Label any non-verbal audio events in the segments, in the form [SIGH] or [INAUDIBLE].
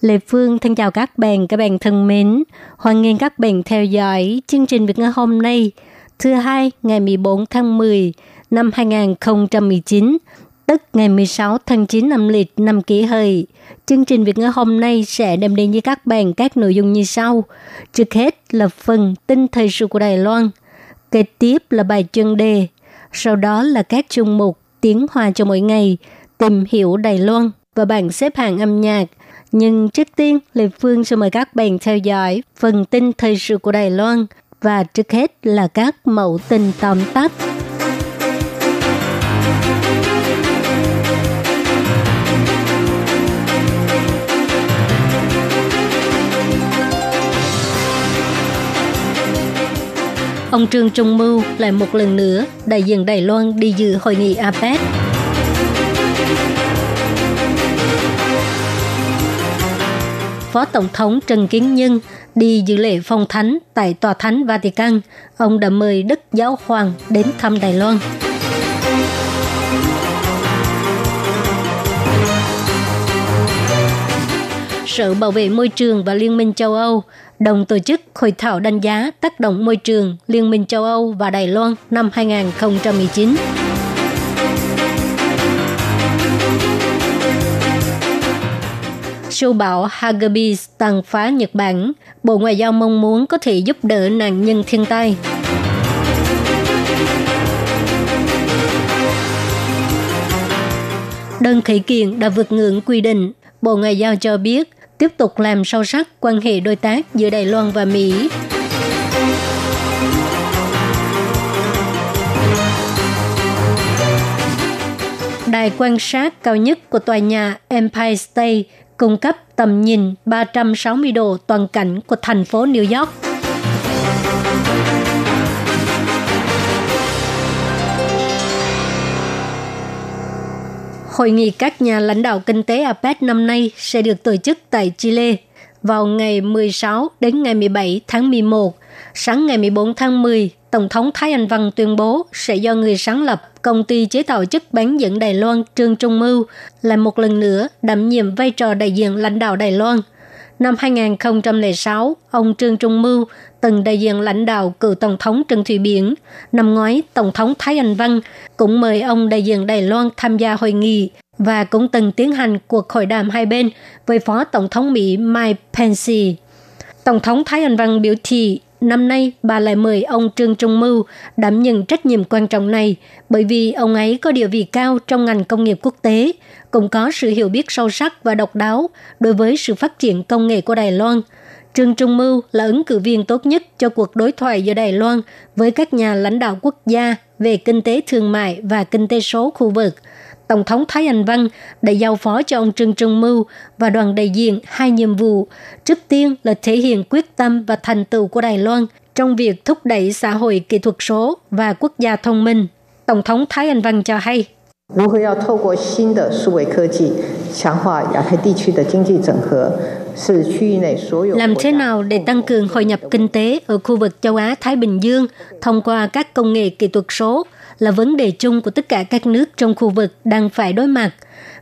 Lê Phương thân chào các bạn, các bạn thân mến. Hoan nghênh các bạn theo dõi chương trình Việt ngữ hôm nay, thứ hai ngày 14 tháng 10 năm 2019, tức ngày 16 tháng 9 năm lịch năm kỷ hợi. Chương trình Việt ngữ hôm nay sẽ đem đến với các bạn các nội dung như sau. Trước hết là phần tin thời sự của Đài Loan, kế tiếp là bài chuyên đề, sau đó là các chương mục tiếng hoa cho mỗi ngày, tìm hiểu Đài Loan và bảng xếp hạng âm nhạc. Nhưng trước tiên, Lê Phương sẽ mời các bạn theo dõi phần tin thời sự của Đài Loan và trước hết là các mẫu tin tóm tắt. Ông Trương Trung Mưu lại một lần nữa đại diện Đài Loan đi dự hội nghị APEC. Phó Tổng thống Trần Kiến Nhân đi dự lễ phong thánh tại Tòa Thánh Vatican. Ông đã mời Đức Giáo Hoàng đến thăm Đài Loan. Sở Bảo vệ Môi trường và Liên minh châu Âu đồng tổ chức hội thảo đánh giá tác động môi trường Liên minh châu Âu và Đài Loan năm 2019. Siêu bão Hagibis tàn phá Nhật Bản, Bộ Ngoại giao mong muốn có thể giúp đỡ nạn nhân thiên tai. Đơn khởi kiện đã vượt ngưỡng quy định, Bộ Ngoại giao cho biết tiếp tục làm sâu sắc quan hệ đối tác giữa Đài Loan và Mỹ. Đài quan sát cao nhất của tòa nhà Empire State cung cấp tầm nhìn 360 độ toàn cảnh của thành phố New York. Hội nghị các nhà lãnh đạo kinh tế APEC năm nay sẽ được tổ chức tại Chile vào ngày 16 đến ngày 17 tháng 11. Sáng ngày 14 tháng 10, Tổng thống Thái Anh Văn tuyên bố sẽ do người sáng lập công ty chế tạo chất bán dẫn Đài Loan Trương Trung Mưu lại một lần nữa đảm nhiệm vai trò đại diện lãnh đạo Đài Loan. Năm 2006, ông Trương Trung Mưu từng đại diện lãnh đạo cựu Tổng thống Trần Thủy Biển. Năm ngoái, Tổng thống Thái Anh Văn cũng mời ông đại diện Đài Loan tham gia hội nghị và cũng từng tiến hành cuộc hội đàm hai bên với Phó Tổng thống Mỹ Mike Pence. Tổng thống Thái Anh Văn biểu thị năm nay bà lại mời ông Trương Trung Mưu đảm nhận trách nhiệm quan trọng này bởi vì ông ấy có địa vị cao trong ngành công nghiệp quốc tế, cũng có sự hiểu biết sâu sắc và độc đáo đối với sự phát triển công nghệ của Đài Loan. Trương Trung Mưu là ứng cử viên tốt nhất cho cuộc đối thoại giữa Đài Loan với các nhà lãnh đạo quốc gia về kinh tế thương mại và kinh tế số khu vực – Tổng thống Thái Anh Văn đã giao phó cho ông Trương Trung Mưu và đoàn đại diện hai nhiệm vụ. Trước tiên là thể hiện quyết tâm và thành tựu của Đài Loan trong việc thúc đẩy xã hội kỹ thuật số và quốc gia thông minh. Tổng thống Thái Anh Văn cho hay. 如何要透过新的数位科技强化亚太地区的经济整合，是区域内所有 làm thế nào để tăng cường hội nhập kinh tế ở khu vực châu Á Thái Bình Dương thông qua các công nghệ kỹ thuật số là vấn đề chung của tất cả các nước trong khu vực đang phải đối mặt.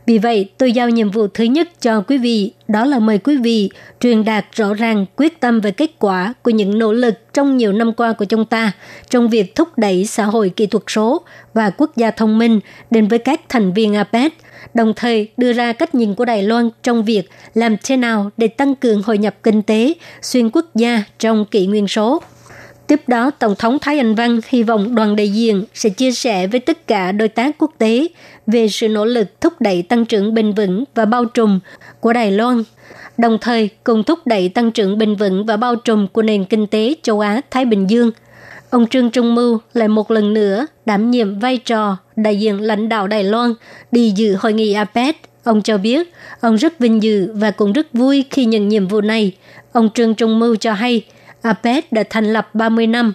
Vì vậy, tôi giao nhiệm vụ thứ nhất cho quý vị, đó là mời quý vị truyền đạt rõ ràng quyết tâm về kết quả của những nỗ lực trong nhiều năm qua của chúng ta trong việc thúc đẩy xã hội kỹ thuật số và quốc gia thông minh đến với các thành viên APEC, đồng thời đưa ra cách nhìn của Đài Loan trong việc làm thế nào để tăng cường hội nhập kinh tế xuyên quốc gia trong kỷ nguyên số. Tiếp đó, Tổng thống Thái Anh Văn hy vọng đoàn đại diện sẽ chia sẻ với tất cả đối tác quốc tế về sự nỗ lực thúc đẩy tăng trưởng bền vững và bao trùm của Đài Loan, đồng thời cùng thúc đẩy tăng trưởng bền vững và bao trùm của nền kinh tế châu Á-Thái Bình Dương. Ông Trương Trung Mưu lại một lần nữa đảm nhiệm vai trò đại diện lãnh đạo Đài Loan đi dự hội nghị APEC Ông cho biết, ông rất vinh dự và cũng rất vui khi nhận nhiệm vụ này. Ông Trương Trung Mưu cho hay, APEC đã thành lập 30 năm.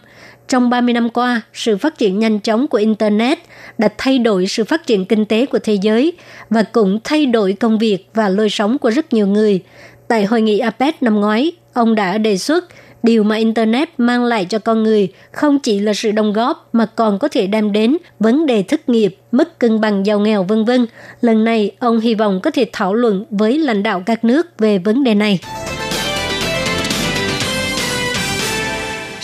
Trong 30 năm qua, sự phát triển nhanh chóng của Internet đã thay đổi sự phát triển kinh tế của thế giới và cũng thay đổi công việc và lối sống của rất nhiều người. Tại hội nghị APEC năm ngoái, ông đã đề xuất điều mà Internet mang lại cho con người không chỉ là sự đồng góp mà còn có thể đem đến vấn đề thất nghiệp, mất cân bằng giàu nghèo vân vân. Lần này, ông hy vọng có thể thảo luận với lãnh đạo các nước về vấn đề này.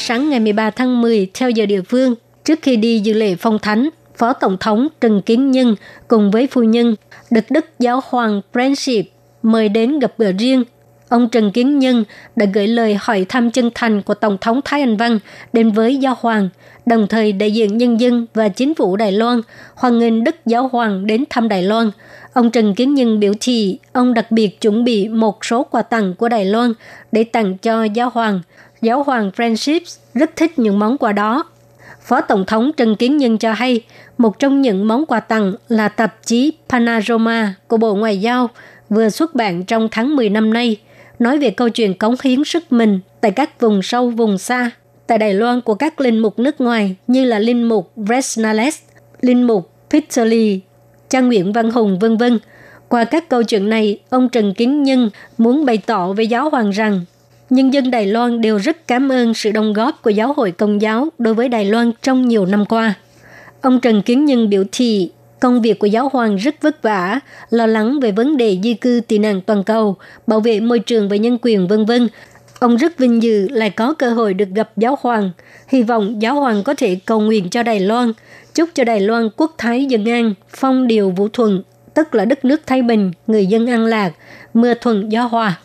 Sáng ngày 13 tháng 10 theo giờ địa phương, trước khi đi dự lễ phong thánh, Phó Tổng thống Trần Kiến Nhân cùng với phu nhân được Đức Giáo hoàng Friendship mời đến gặp gỡ riêng Ông Trần Kiến Nhân đã gửi lời hỏi thăm chân thành của Tổng thống Thái Anh Văn đến với Giáo Hoàng, đồng thời đại diện nhân dân và chính phủ Đài Loan hoan nghênh Đức Giáo Hoàng đến thăm Đài Loan. Ông Trần Kiến Nhân biểu thị ông đặc biệt chuẩn bị một số quà tặng của Đài Loan để tặng cho Giáo Hoàng. Giáo Hoàng Francis rất thích những món quà đó. Phó Tổng thống Trần Kiến Nhân cho hay, một trong những món quà tặng là tạp chí Panorama của Bộ Ngoại giao vừa xuất bản trong tháng 10 năm nay – nói về câu chuyện cống hiến sức mình tại các vùng sâu vùng xa tại Đài Loan của các linh mục nước ngoài như là linh mục Bresnales, linh mục Peter Lee, Trang Nguyễn Văn Hùng vân vân. Qua các câu chuyện này, ông Trần Kiến Nhân muốn bày tỏ với giáo hoàng rằng nhân dân Đài Loan đều rất cảm ơn sự đóng góp của giáo hội công giáo đối với Đài Loan trong nhiều năm qua. Ông Trần Kiến Nhân biểu thị Công việc của giáo hoàng rất vất vả, lo lắng về vấn đề di cư tị nạn toàn cầu, bảo vệ môi trường và nhân quyền vân vân. Ông rất vinh dự lại có cơ hội được gặp giáo hoàng. Hy vọng giáo hoàng có thể cầu nguyện cho Đài Loan, chúc cho Đài Loan quốc thái dân an, phong điều vũ thuận, tức là đất nước thái bình, người dân an lạc, mưa thuận gió hòa.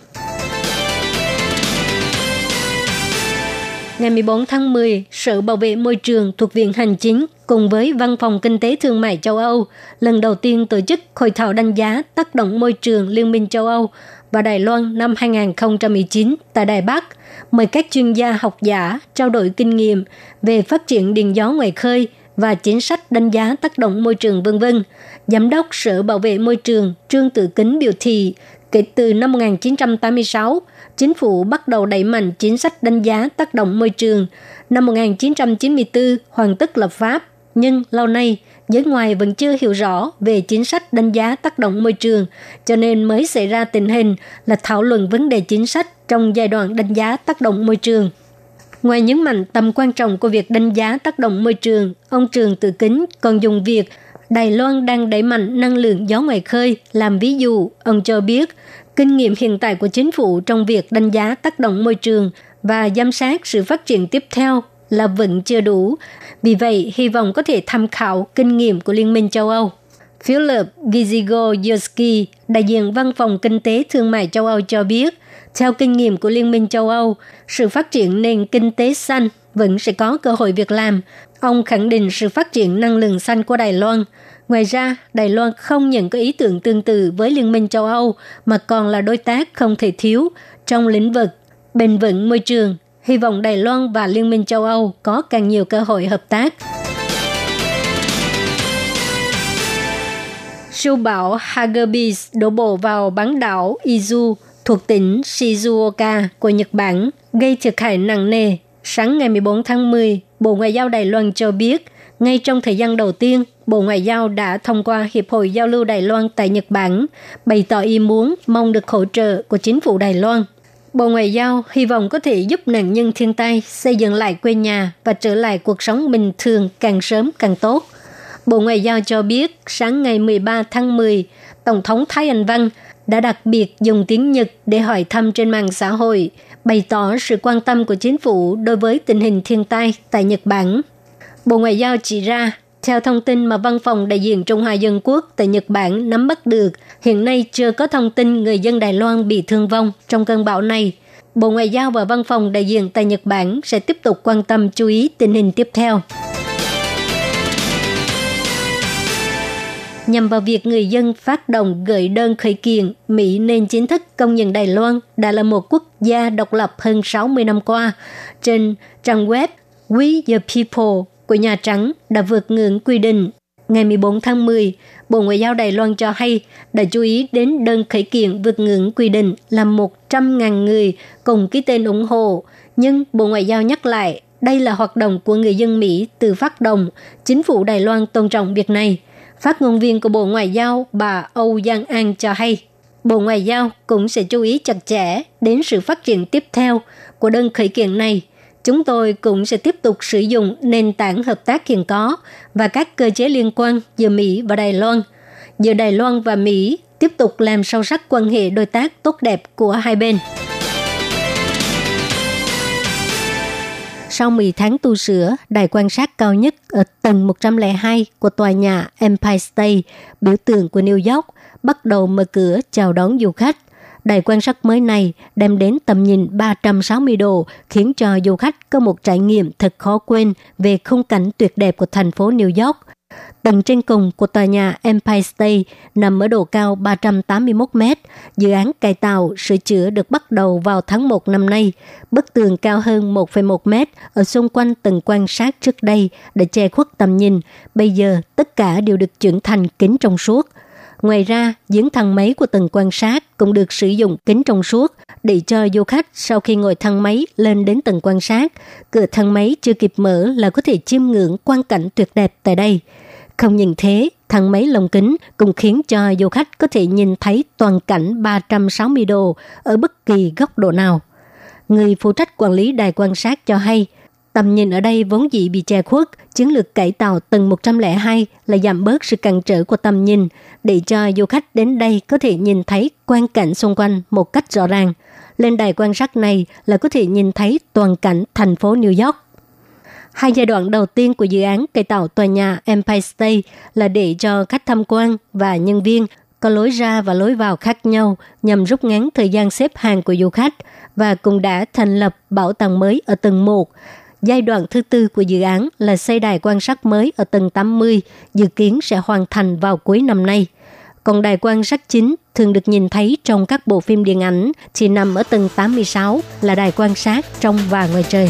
Ngày 14 tháng 10, Sở Bảo vệ Môi trường thuộc Viện Hành Chính cùng với Văn phòng Kinh tế Thương mại châu Âu lần đầu tiên tổ chức hội thảo đánh giá tác động môi trường Liên minh châu Âu và Đài Loan năm 2019 tại Đài Bắc, mời các chuyên gia học giả trao đổi kinh nghiệm về phát triển điện gió ngoài khơi và chính sách đánh giá tác động môi trường vân vân. Giám đốc Sở Bảo vệ Môi trường Trương Tự Kính biểu thị, kể từ năm 1986, chính phủ bắt đầu đẩy mạnh chính sách đánh giá tác động môi trường. Năm 1994 hoàn tất lập pháp nhưng lâu nay giới ngoài vẫn chưa hiểu rõ về chính sách đánh giá tác động môi trường, cho nên mới xảy ra tình hình là thảo luận vấn đề chính sách trong giai đoạn đánh giá tác động môi trường. Ngoài nhấn mạnh tầm quan trọng của việc đánh giá tác động môi trường, ông Trường Tự Kính còn dùng việc Đài Loan đang đẩy mạnh năng lượng gió ngoài khơi làm ví dụ. Ông cho biết, kinh nghiệm hiện tại của chính phủ trong việc đánh giá tác động môi trường và giám sát sự phát triển tiếp theo là vẫn chưa đủ. Vì vậy, hy vọng có thể tham khảo kinh nghiệm của Liên minh châu Âu. Philip Gizigo đại diện Văn phòng Kinh tế Thương mại châu Âu cho biết, theo kinh nghiệm của Liên minh châu Âu, sự phát triển nền kinh tế xanh vẫn sẽ có cơ hội việc làm. Ông khẳng định sự phát triển năng lượng xanh của Đài Loan. Ngoài ra, Đài Loan không nhận có ý tưởng tương tự với Liên minh châu Âu mà còn là đối tác không thể thiếu trong lĩnh vực bền vững môi trường, hy vọng Đài Loan và Liên minh châu Âu có càng nhiều cơ hội hợp tác. Siêu bão Hagibis đổ bộ vào bán đảo Izu thuộc tỉnh Shizuoka của Nhật Bản, gây thiệt hại nặng nề. Sáng ngày 14 tháng 10, Bộ Ngoại giao Đài Loan cho biết, ngay trong thời gian đầu tiên, Bộ Ngoại giao đã thông qua Hiệp hội Giao lưu Đài Loan tại Nhật Bản, bày tỏ ý muốn mong được hỗ trợ của chính phủ Đài Loan Bộ Ngoại giao hy vọng có thể giúp nạn nhân thiên tai xây dựng lại quê nhà và trở lại cuộc sống bình thường càng sớm càng tốt. Bộ Ngoại giao cho biết sáng ngày 13 tháng 10, Tổng thống Thái Anh Văn đã đặc biệt dùng tiếng Nhật để hỏi thăm trên mạng xã hội, bày tỏ sự quan tâm của chính phủ đối với tình hình thiên tai tại Nhật Bản. Bộ Ngoại giao chỉ ra theo thông tin mà Văn phòng đại diện Trung Hoa Dân Quốc tại Nhật Bản nắm bắt được, hiện nay chưa có thông tin người dân Đài Loan bị thương vong trong cơn bão này. Bộ Ngoại giao và Văn phòng đại diện tại Nhật Bản sẽ tiếp tục quan tâm chú ý tình hình tiếp theo. Nhằm vào việc người dân phát động gửi đơn khởi kiện, Mỹ nên chính thức công nhận Đài Loan đã là một quốc gia độc lập hơn 60 năm qua. Trên trang web We the People của Nhà Trắng đã vượt ngưỡng quy định. Ngày 14 tháng 10, Bộ Ngoại giao Đài Loan cho hay đã chú ý đến đơn khởi kiện vượt ngưỡng quy định là 100.000 người cùng ký tên ủng hộ. Nhưng Bộ Ngoại giao nhắc lại đây là hoạt động của người dân Mỹ từ phát động. Chính phủ Đài Loan tôn trọng việc này. Phát ngôn viên của Bộ Ngoại giao bà Âu Giang An cho hay, Bộ Ngoại giao cũng sẽ chú ý chặt chẽ đến sự phát triển tiếp theo của đơn khởi kiện này. Chúng tôi cũng sẽ tiếp tục sử dụng nền tảng hợp tác hiện có và các cơ chế liên quan giữa Mỹ và Đài Loan. Giữa Đài Loan và Mỹ tiếp tục làm sâu sắc quan hệ đối tác tốt đẹp của hai bên. Sau 10 tháng tu sửa, đài quan sát cao nhất ở tầng 102 của tòa nhà Empire State, biểu tượng của New York, bắt đầu mở cửa chào đón du khách. Đài quan sát mới này đem đến tầm nhìn 360 độ, khiến cho du khách có một trải nghiệm thật khó quên về khung cảnh tuyệt đẹp của thành phố New York – Tầng trên cùng của tòa nhà Empire State nằm ở độ cao 381 mét. Dự án cải tạo, sửa chữa được bắt đầu vào tháng 1 năm nay. Bức tường cao hơn 1,1 mét ở xung quanh tầng quan sát trước đây để che khuất tầm nhìn. Bây giờ, tất cả đều được chuyển thành kính trong suốt. Ngoài ra, giếng thang máy của tầng quan sát cũng được sử dụng kính trong suốt để cho du khách sau khi ngồi thang máy lên đến tầng quan sát, cửa thang máy chưa kịp mở là có thể chiêm ngưỡng quang cảnh tuyệt đẹp tại đây. Không những thế, thang máy lồng kính cũng khiến cho du khách có thể nhìn thấy toàn cảnh 360 độ ở bất kỳ góc độ nào. Người phụ trách quản lý đài quan sát cho hay, tầm nhìn ở đây vốn dĩ bị che khuất, chiến lược cải tạo tầng 102 là giảm bớt sự cản trở của tầm nhìn để cho du khách đến đây có thể nhìn thấy quang cảnh xung quanh một cách rõ ràng. Lên đài quan sát này là có thể nhìn thấy toàn cảnh thành phố New York. Hai giai đoạn đầu tiên của dự án cải tạo tòa nhà Empire State là để cho khách tham quan và nhân viên có lối ra và lối vào khác nhau nhằm rút ngắn thời gian xếp hàng của du khách và cũng đã thành lập bảo tàng mới ở tầng 1. Giai đoạn thứ tư của dự án là xây đài quan sát mới ở tầng 80, dự kiến sẽ hoàn thành vào cuối năm nay. Còn đài quan sát chính thường được nhìn thấy trong các bộ phim điện ảnh chỉ nằm ở tầng 86 là đài quan sát trong và ngoài trời.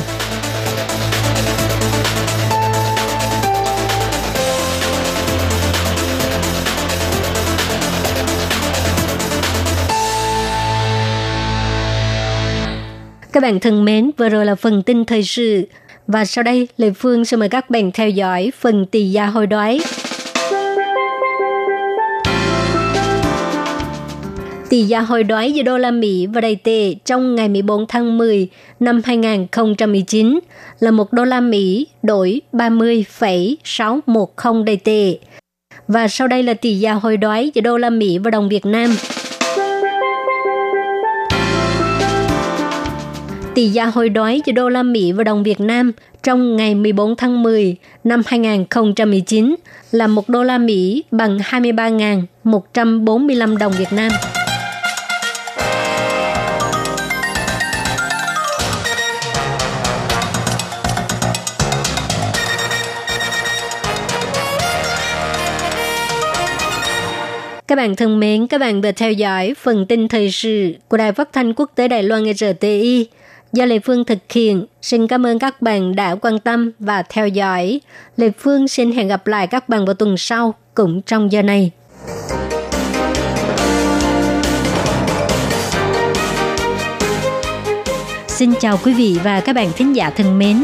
Các bạn thân mến, vừa rồi là phần tin thời sự. Và sau đây, Lê Phương sẽ mời các bạn theo dõi phần tỷ gia hồi đoái. Tỷ giá hồi đoái giữa đô la Mỹ và Đài tệ trong ngày 14 tháng 10 năm 2019 là một đô la Mỹ đổi 30,610 Đài tệ. Và sau đây là tỷ giá hồi đoái giữa đô la Mỹ và đồng Việt Nam – Tỷ giá hồi đói giữa đô la Mỹ và đồng Việt Nam trong ngày 14 tháng 10 năm 2019 là 1 đô la Mỹ bằng 23.145 đồng Việt Nam. Các bạn thân mến, các bạn vừa theo dõi phần tin thời sự của Đài Phát thanh Quốc tế Đài Loan RTI do Lê Phương thực hiện. Xin cảm ơn các bạn đã quan tâm và theo dõi. Lê Phương xin hẹn gặp lại các bạn vào tuần sau, cũng trong giờ này. Xin chào quý vị và các bạn thính giả thân mến.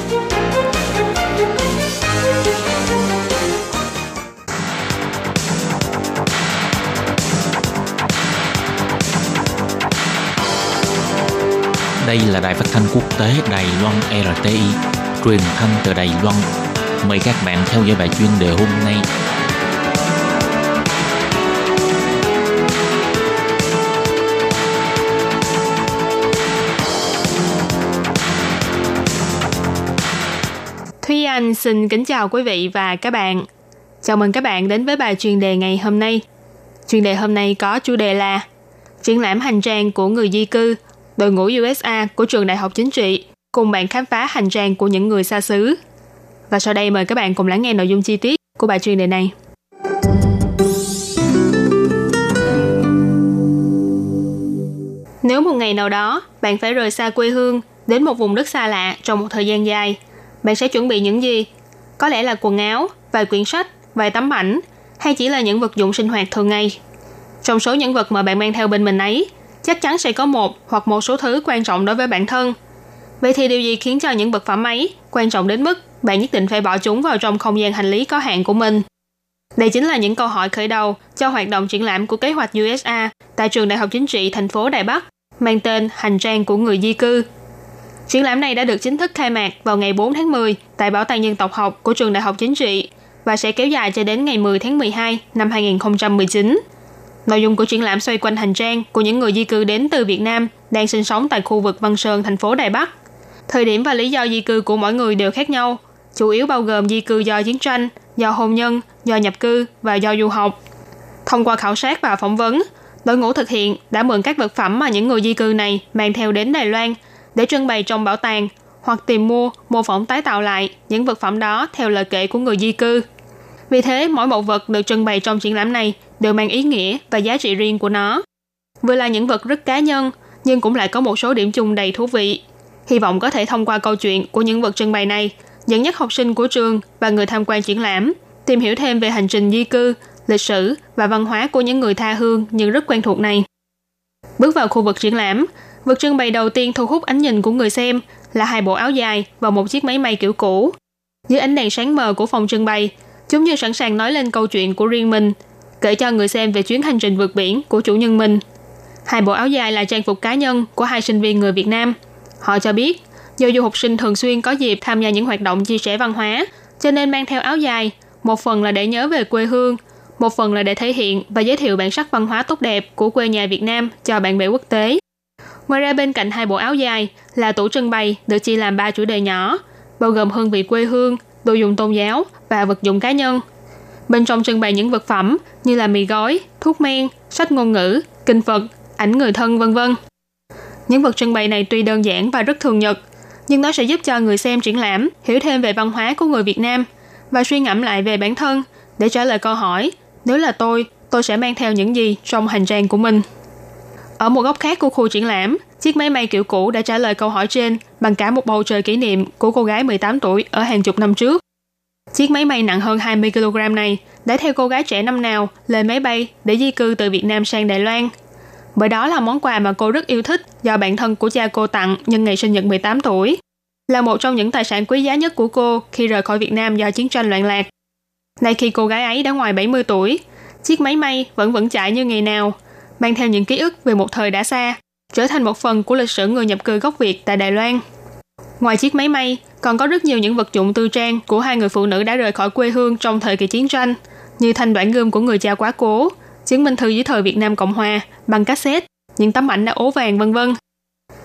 Đây là đài phát thanh quốc tế Đài Loan RTI, truyền thanh từ Đài Loan. Mời các bạn theo dõi bài chuyên đề hôm nay. Thúy Anh xin kính chào quý vị và các bạn. Chào mừng các bạn đến với bài chuyên đề ngày hôm nay. Chuyên đề hôm nay có chủ đề là Triển lãm hành trang của người di cư, đội ngũ USA của trường Đại học Chính trị cùng bạn khám phá hành trang của những người xa xứ. Và sau đây mời các bạn cùng lắng nghe nội dung chi tiết của bài chuyên đề này. Nếu một ngày nào đó bạn phải rời xa quê hương đến một vùng đất xa lạ trong một thời gian dài, bạn sẽ chuẩn bị những gì? Có lẽ là quần áo, vài quyển sách, vài tấm ảnh hay chỉ là những vật dụng sinh hoạt thường ngày. Trong số những vật mà bạn mang theo bên mình ấy, chắc chắn sẽ có một hoặc một số thứ quan trọng đối với bản thân. Vậy thì điều gì khiến cho những vật phẩm ấy quan trọng đến mức bạn nhất định phải bỏ chúng vào trong không gian hành lý có hạn của mình? Đây chính là những câu hỏi khởi đầu cho hoạt động triển lãm của kế hoạch USA tại trường Đại học Chính trị thành phố Đài Bắc, mang tên Hành trang của người di cư. Triển lãm này đã được chính thức khai mạc vào ngày 4 tháng 10 tại Bảo tàng Dân tộc học của trường Đại học Chính trị và sẽ kéo dài cho đến ngày 10 tháng 12 năm 2019. Nội dung của triển lãm xoay quanh hành trang của những người di cư đến từ Việt Nam đang sinh sống tại khu vực Văn Sơn, thành phố Đài Bắc. Thời điểm và lý do di cư của mỗi người đều khác nhau, chủ yếu bao gồm di cư do chiến tranh, do hôn nhân, do nhập cư và do du học. Thông qua khảo sát và phỏng vấn, đội ngũ thực hiện đã mượn các vật phẩm mà những người di cư này mang theo đến Đài Loan để trưng bày trong bảo tàng hoặc tìm mua, mô phỏng tái tạo lại những vật phẩm đó theo lời kể của người di cư. Vì thế, mỗi bộ vật được trưng bày trong triển lãm này đều mang ý nghĩa và giá trị riêng của nó. Vừa là những vật rất cá nhân, nhưng cũng lại có một số điểm chung đầy thú vị. Hy vọng có thể thông qua câu chuyện của những vật trưng bày này, dẫn dắt học sinh của trường và người tham quan triển lãm tìm hiểu thêm về hành trình di cư, lịch sử và văn hóa của những người tha hương nhưng rất quen thuộc này. Bước vào khu vực triển lãm, vật trưng bày đầu tiên thu hút ánh nhìn của người xem là hai bộ áo dài và một chiếc máy may kiểu cũ. Dưới ánh đèn sáng mờ của phòng trưng bày, chúng như sẵn sàng nói lên câu chuyện của riêng mình, kể cho người xem về chuyến hành trình vượt biển của chủ nhân mình. Hai bộ áo dài là trang phục cá nhân của hai sinh viên người Việt Nam. Họ cho biết, do du học sinh thường xuyên có dịp tham gia những hoạt động chia sẻ văn hóa, cho nên mang theo áo dài, một phần là để nhớ về quê hương, một phần là để thể hiện và giới thiệu bản sắc văn hóa tốt đẹp của quê nhà Việt Nam cho bạn bè quốc tế. Ngoài ra bên cạnh hai bộ áo dài là tủ trưng bày được chia làm ba chủ đề nhỏ, bao gồm hương vị quê hương, đồ dùng tôn giáo và vật dụng cá nhân. Bên trong trưng bày những vật phẩm như là mì gói, thuốc men, sách ngôn ngữ, kinh Phật, ảnh người thân vân vân. Những vật trưng bày này tuy đơn giản và rất thường nhật, nhưng nó sẽ giúp cho người xem triển lãm hiểu thêm về văn hóa của người Việt Nam và suy ngẫm lại về bản thân để trả lời câu hỏi nếu là tôi, tôi sẽ mang theo những gì trong hành trang của mình. Ở một góc khác của khu triển lãm, chiếc máy may kiểu cũ đã trả lời câu hỏi trên bằng cả một bầu trời kỷ niệm của cô gái 18 tuổi ở hàng chục năm trước. Chiếc máy may nặng hơn 20 kg này đã theo cô gái trẻ năm nào lên máy bay để di cư từ Việt Nam sang Đài Loan. Bởi đó là món quà mà cô rất yêu thích do bạn thân của cha cô tặng nhân ngày sinh nhật 18 tuổi. Là một trong những tài sản quý giá nhất của cô khi rời khỏi Việt Nam do chiến tranh loạn lạc. Nay khi cô gái ấy đã ngoài 70 tuổi, chiếc máy may vẫn vẫn chạy như ngày nào, mang theo những ký ức về một thời đã xa, trở thành một phần của lịch sử người nhập cư gốc Việt tại Đài Loan. Ngoài chiếc máy may, còn có rất nhiều những vật dụng tư trang của hai người phụ nữ đã rời khỏi quê hương trong thời kỳ chiến tranh, như thanh đoạn gươm của người cha quá cố, chứng minh thư dưới thời Việt Nam Cộng Hòa, băng cassette, những tấm ảnh đã ố vàng vân vân.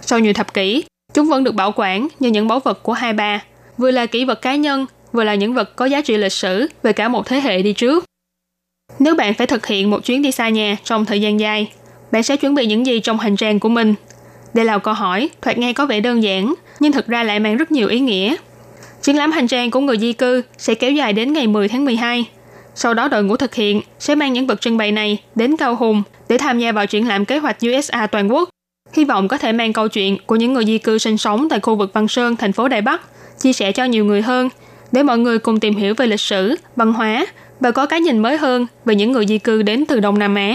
Sau nhiều thập kỷ, chúng vẫn được bảo quản như những báu vật của hai bà, vừa là kỷ vật cá nhân, vừa là những vật có giá trị lịch sử về cả một thế hệ đi trước. Nếu bạn phải thực hiện một chuyến đi xa nhà trong thời gian dài, bạn sẽ chuẩn bị những gì trong hành trang của mình? Đây là câu hỏi thoạt nghe có vẻ đơn giản, nhưng thực ra lại mang rất nhiều ý nghĩa. Triển lãm hành trang của người di cư sẽ kéo dài đến ngày 10 tháng 12. Sau đó đội ngũ thực hiện sẽ mang những vật trưng bày này đến Cao Hùng để tham gia vào triển lãm kế hoạch USA toàn quốc. Hy vọng có thể mang câu chuyện của những người di cư sinh sống tại khu vực Văn Sơn, thành phố Đài Bắc, chia sẻ cho nhiều người hơn, để mọi người cùng tìm hiểu về lịch sử, văn hóa và có cái nhìn mới hơn về những người di cư đến từ Đông Nam Á.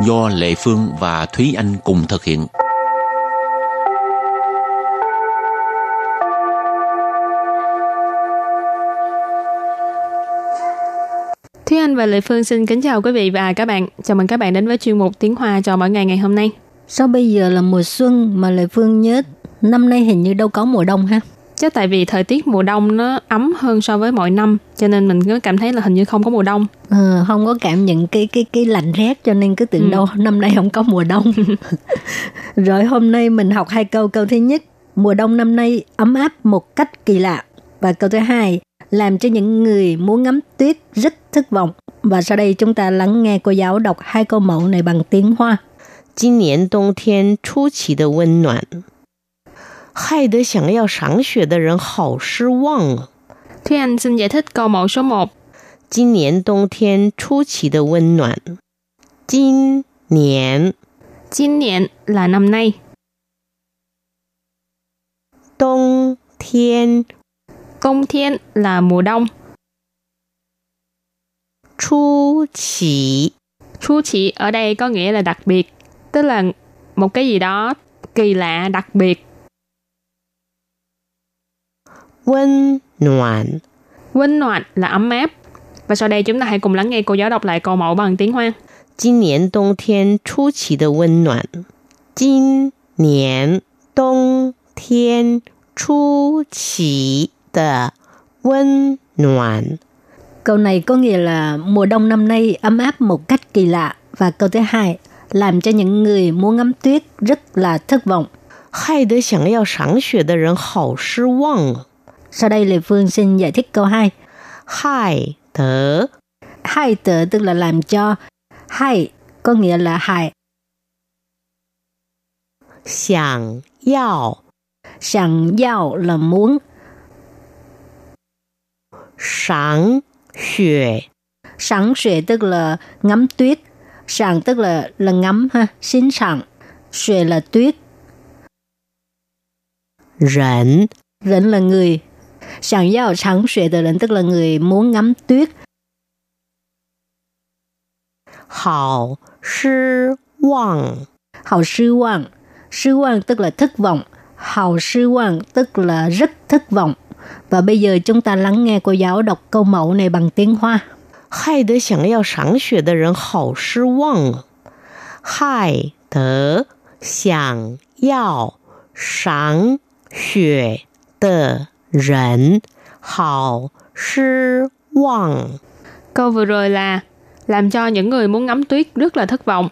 do Lệ Phương và Thúy Anh cùng thực hiện. Thúy Anh và Lệ Phương xin kính chào quý vị và các bạn. Chào mừng các bạn đến với chuyên mục Tiếng Hoa cho mỗi ngày ngày hôm nay. Sao bây giờ là mùa xuân mà Lệ Phương nhớ năm nay hình như đâu có mùa đông ha? Chắc tại vì thời tiết mùa đông nó ấm hơn so với mọi năm, cho nên mình cứ cảm thấy là hình như không có mùa đông. Ờ, không có cảm nhận cái cái cái lạnh rét cho nên cứ tưởng ừ. đâu năm nay không có mùa đông. [LAUGHS] Rồi hôm nay mình học hai câu. Câu thứ nhất, mùa đông năm nay ấm áp một cách kỳ lạ. Và câu thứ hai, làm cho những người muốn ngắm tuyết rất thất vọng. Và sau đây chúng ta lắng nghe cô giáo đọc hai câu mẫu này bằng tiếng Hoa. 今年冬天出奇的温暖， 害得想要赏雪的人好失望啊。Thúy Anh xin giải thích câu mẫu số 1. 今年冬天出奇的温暖，今年今年 là năm nay. 冬天 Đông thiên là mùa đông. 出奇 Chu chỉ ở đây có nghĩa là đặc biệt, tức là một cái gì đó kỳ lạ, đặc biệt. 温暖 温暖là ấm áp. Và sau đây chúng ta hãy cùng lắng nghe cô giáo đọc lại câu mẫu bằng tiếng Hoa. 今年冬天出奇的温暖。今年冬天出奇的温暖。 Câu này có nghĩa là mùa đông năm nay ấm áp một cách kỳ lạ. Và câu thứ hai, làm cho những người muốn ngắm tuyết rất là thất vọng. 害得想要赏雪的人好失望啊！ sau đây Lê Phương xin giải thích câu 2. hai tớ. hai tớ tức là làm cho. hai, có nghĩa là hại. Sàng yào. Sàng yào là muốn. Sáng xuệ. Sáng xuệ tức là ngắm tuyết. Sàng tức là là ngắm ha, xin sàng. Xuệ là tuyết. Rảnh. Rảnh là người, Sẵn giao sẵn xuệ tờ rỉnh tức là người muốn ngắm tuyết. 好失望。 Hào sư hoàng. Sư hoàng tức là thất vọng. Hào sư hoàng tức là rất thất vọng. Và bây giờ chúng ta lắng nghe cô giáo đọc câu mẫu này bằng tiếng Hoa. 害得想要赏雪的人好失望啊！害得想要赏雪的 人 hào sư vọng. Câu vừa rồi là làm cho những người muốn ngắm tuyết rất là thất vọng.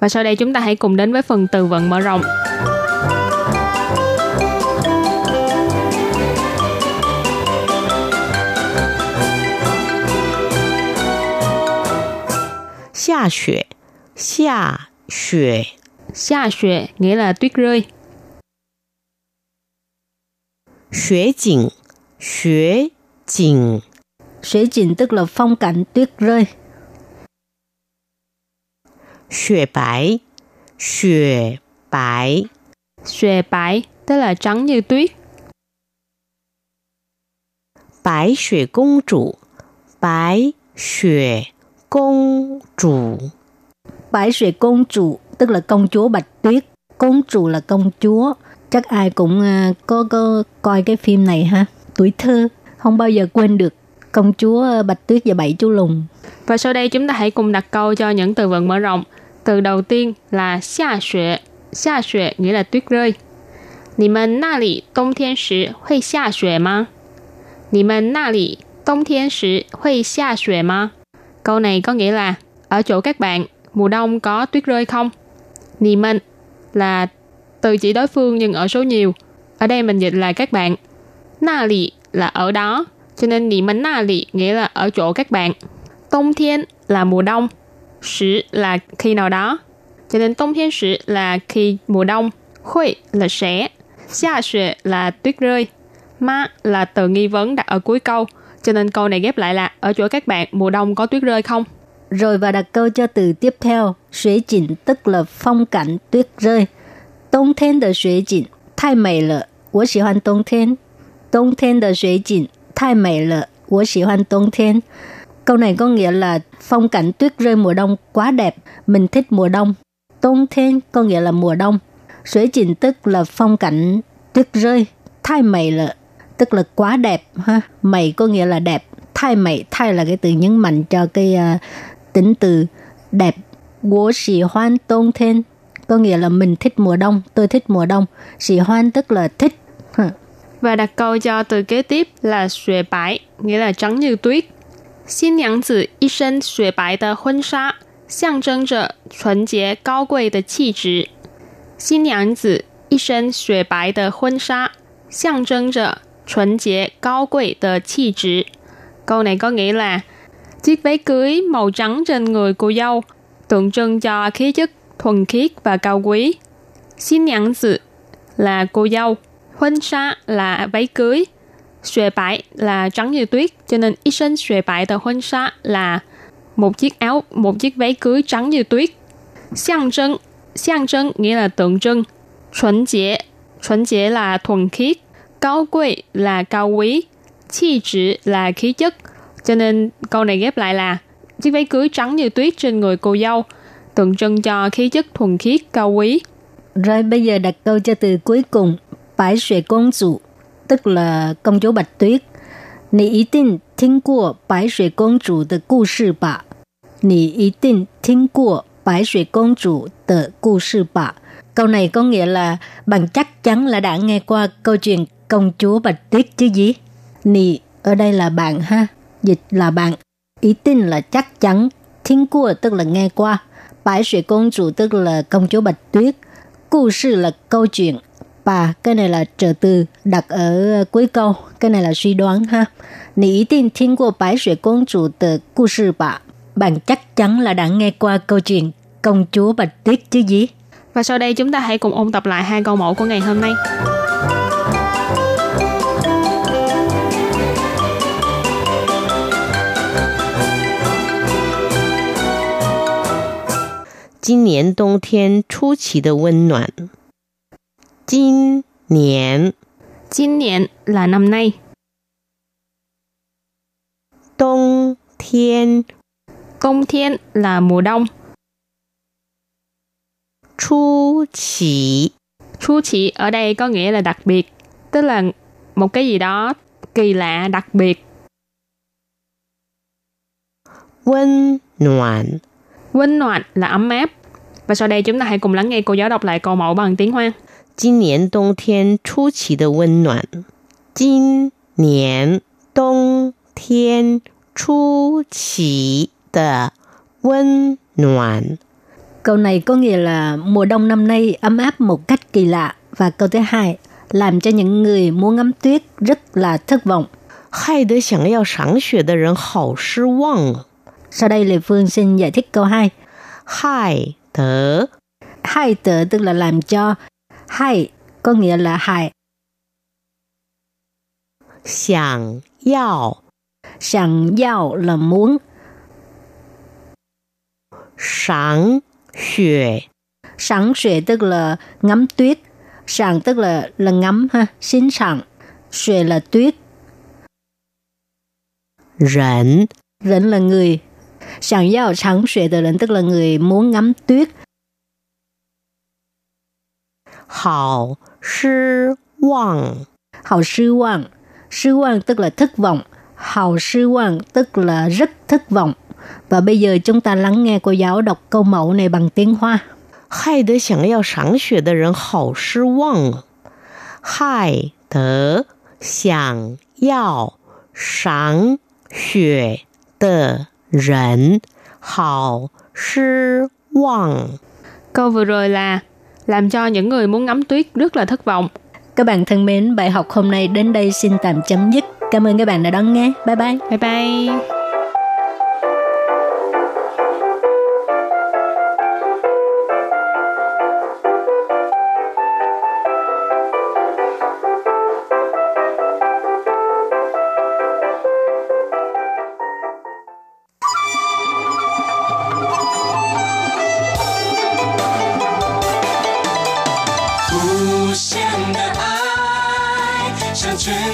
Và sau đây chúng ta hãy cùng đến với phần từ vựng mở rộng. Xia xuệ, xia xuệ. Xia xuệ nghĩa là tuyết rơi 雪景，雪景， Suy trình tức là phong cảnh tuyết rơi. 雪白，雪白， Xuệ bãi tức là trắng như tuyết. 白雪公主，白雪公主， Bãi xuệ công chủ tức là công chúa Bạch Tuyết. Công chủ là công chúa. Chắc ai cũng à, có có coi cái phim này ha. Tuổi thơ không bao giờ quên được công chúa Bạch Tuyết và bảy chú lùn. Và sau đây chúng ta hãy cùng đặt câu cho những từ vựng mở rộng. Từ đầu tiên là xa xuệ. Xa xuệ nghĩa là tuyết rơi. 你们那里冬天时会下雪吗？你们那里冬天时会下雪吗？Câu này có nghĩa là ở chỗ các bạn mùa đông có tuyết rơi không? Nì mình là từ chỉ đối phương nhưng ở số nhiều. Ở đây mình dịch là các bạn. Na lì là ở đó, cho nên nì mình na lì nghĩa là ở chỗ các bạn. tông thiên là mùa đông, sử là khi nào đó. Cho nên tông thiên sử là khi mùa đông, huệ là sẽ, xa xuệ là tuyết rơi, ma là từ nghi vấn đặt ở cuối câu. Cho nên câu này ghép lại là ở chỗ các bạn mùa đông có tuyết rơi không? Rồi và đặt câu cho từ tiếp theo. Suy trình tức là phong cảnh tuyết rơi. Đông thiên de suy trình, thái mỹ lợ. 我喜欢冬天。冬天的水景太美了， của sĩ hoan tôn thiên. Câu này có nghĩa là phong cảnh tuyết rơi mùa đông quá đẹp, mình thích mùa đông. Tôn thiên có nghĩa là mùa đông. Suối trình tức là phong cảnh tuyết rơi, thay mày là tức là quá đẹp ha. Mày có nghĩa là đẹp, thay mày thay là cái từ nhấn mạnh cho cái uh, tính từ đẹp. Của sĩ hoan tôn thiên có nghĩa là mình thích mùa đông, tôi thích mùa đông. Sĩ hoan tức là thích. Và đặt câu cho từ kế tiếp là xuề bãi, nghĩa là trắng như tuyết. Xin nhãng tử y sân xuề bãi tờ huân sa, xiang trân trợ chuẩn chế cao quầy tờ chi trí. Xin nhãng tử y sân xuề bãi tờ huân sa, xiang trân trợ chuẩn chế cao quầy tờ chi trí. Câu này có nghĩa là chiếc váy cưới màu trắng trên người cô dâu tượng trưng cho khí chất thuần khiết và cao quý. Xin nhãn dự là cô dâu, huân sa là váy cưới, xuề bãi là trắng như tuyết, cho nên y sinh xuề bãi tờ huân sa là một chiếc áo, một chiếc váy cưới trắng như tuyết. Xiang trưng, xiang trưng nghĩa là tượng trưng, chuẩn chế, chuẩn chế là thuần khiết, cao quý là cao quý, chi trị là khí chất. Cho nên câu này ghép lại là chiếc váy cưới trắng như tuyết trên người cô dâu, tượng trưng cho khí chất thuần khiết cao quý. Rồi bây giờ đặt câu cho từ cuối cùng, Bái Xuệ Công Chủ, tức là công chúa Bạch Tuyết. 你一定听过白雪公主的故事吧？你一定听过白雪公主的故事吧？Câu này có nghĩa là bạn chắc chắn là đã nghe qua câu chuyện công chúa Bạch Tuyết chứ gì? Nì ở đây là bạn ha, dịch là bạn. Ý tin là chắc chắn, thiên của tức là nghe qua. Bãi Sủy Công Chủ tức là công chúa Bạch Tuyết. Cụ sự là câu chuyện. Bà, cái này là trợ từ đặt ở ờ, cuối câu. Cái này là suy đoán ha. Nì ý tin thiên của Bãi Sủy Công Chủ từ cụ sự bà. Bạn chắc chắn là đã nghe qua câu chuyện công chúa Bạch Tuyết chứ gì. Và sau đây chúng ta hãy cùng ôn tập lại hai câu mẫu của ngày hôm nay. 今年冬天出奇的温暖。今年，今年 là năm nay. 冬天， Công thiên là mùa đông. 出奇， Chu chỉ ở đây có nghĩa là đặc biệt, tức là một cái gì đó kỳ lạ, đặc biệt. 温暖， Vinh noạn là ấm áp. Và sau đây chúng ta hãy cùng lắng nghe cô giáo đọc lại câu mẫu bằng tiếng Hoa. 今年冬天出奇的温暖。今年冬天出奇的温暖。 Câu này có nghĩa là mùa đông năm nay ấm áp một cách kỳ lạ. Và câu thứ hai, làm cho những người muốn ngắm tuyết rất là thất vọng. 害得想要赏雪的人好失望啊！ sau đây Lê Phương xin giải thích câu 2. hai tớ. hai tớ tức là làm cho. hai có nghĩa là hại. xiang yào. xiang yào là muốn. Sáng xuệ. Sáng xuệ tức là ngắm tuyết. Sàng tức là là ngắm ha, xin sàng. Xuệ là tuyết. Rảnh. Rảnh là người, Sẵn giao sẵn xuệ tờ rỉnh tức là người muốn ngắm tuyết. 好失望。 Hào sư hoàng. Sư hoàng tức là thất vọng. Hào sư hoàng tức là rất thất vọng. Và bây giờ chúng ta lắng nghe cô giáo đọc câu mẫu này bằng tiếng Hoa. 害得想要赏雪的人好失望啊！害得想要赏雪 Rẩn, hào, sư, vọng. Câu vừa rồi là làm cho những người muốn ngắm tuyết rất là thất vọng. Các bạn thân mến, bài học hôm nay đến đây xin tạm chấm dứt. Cảm ơn các bạn đã đón nghe. Bye bye. Bye bye. 全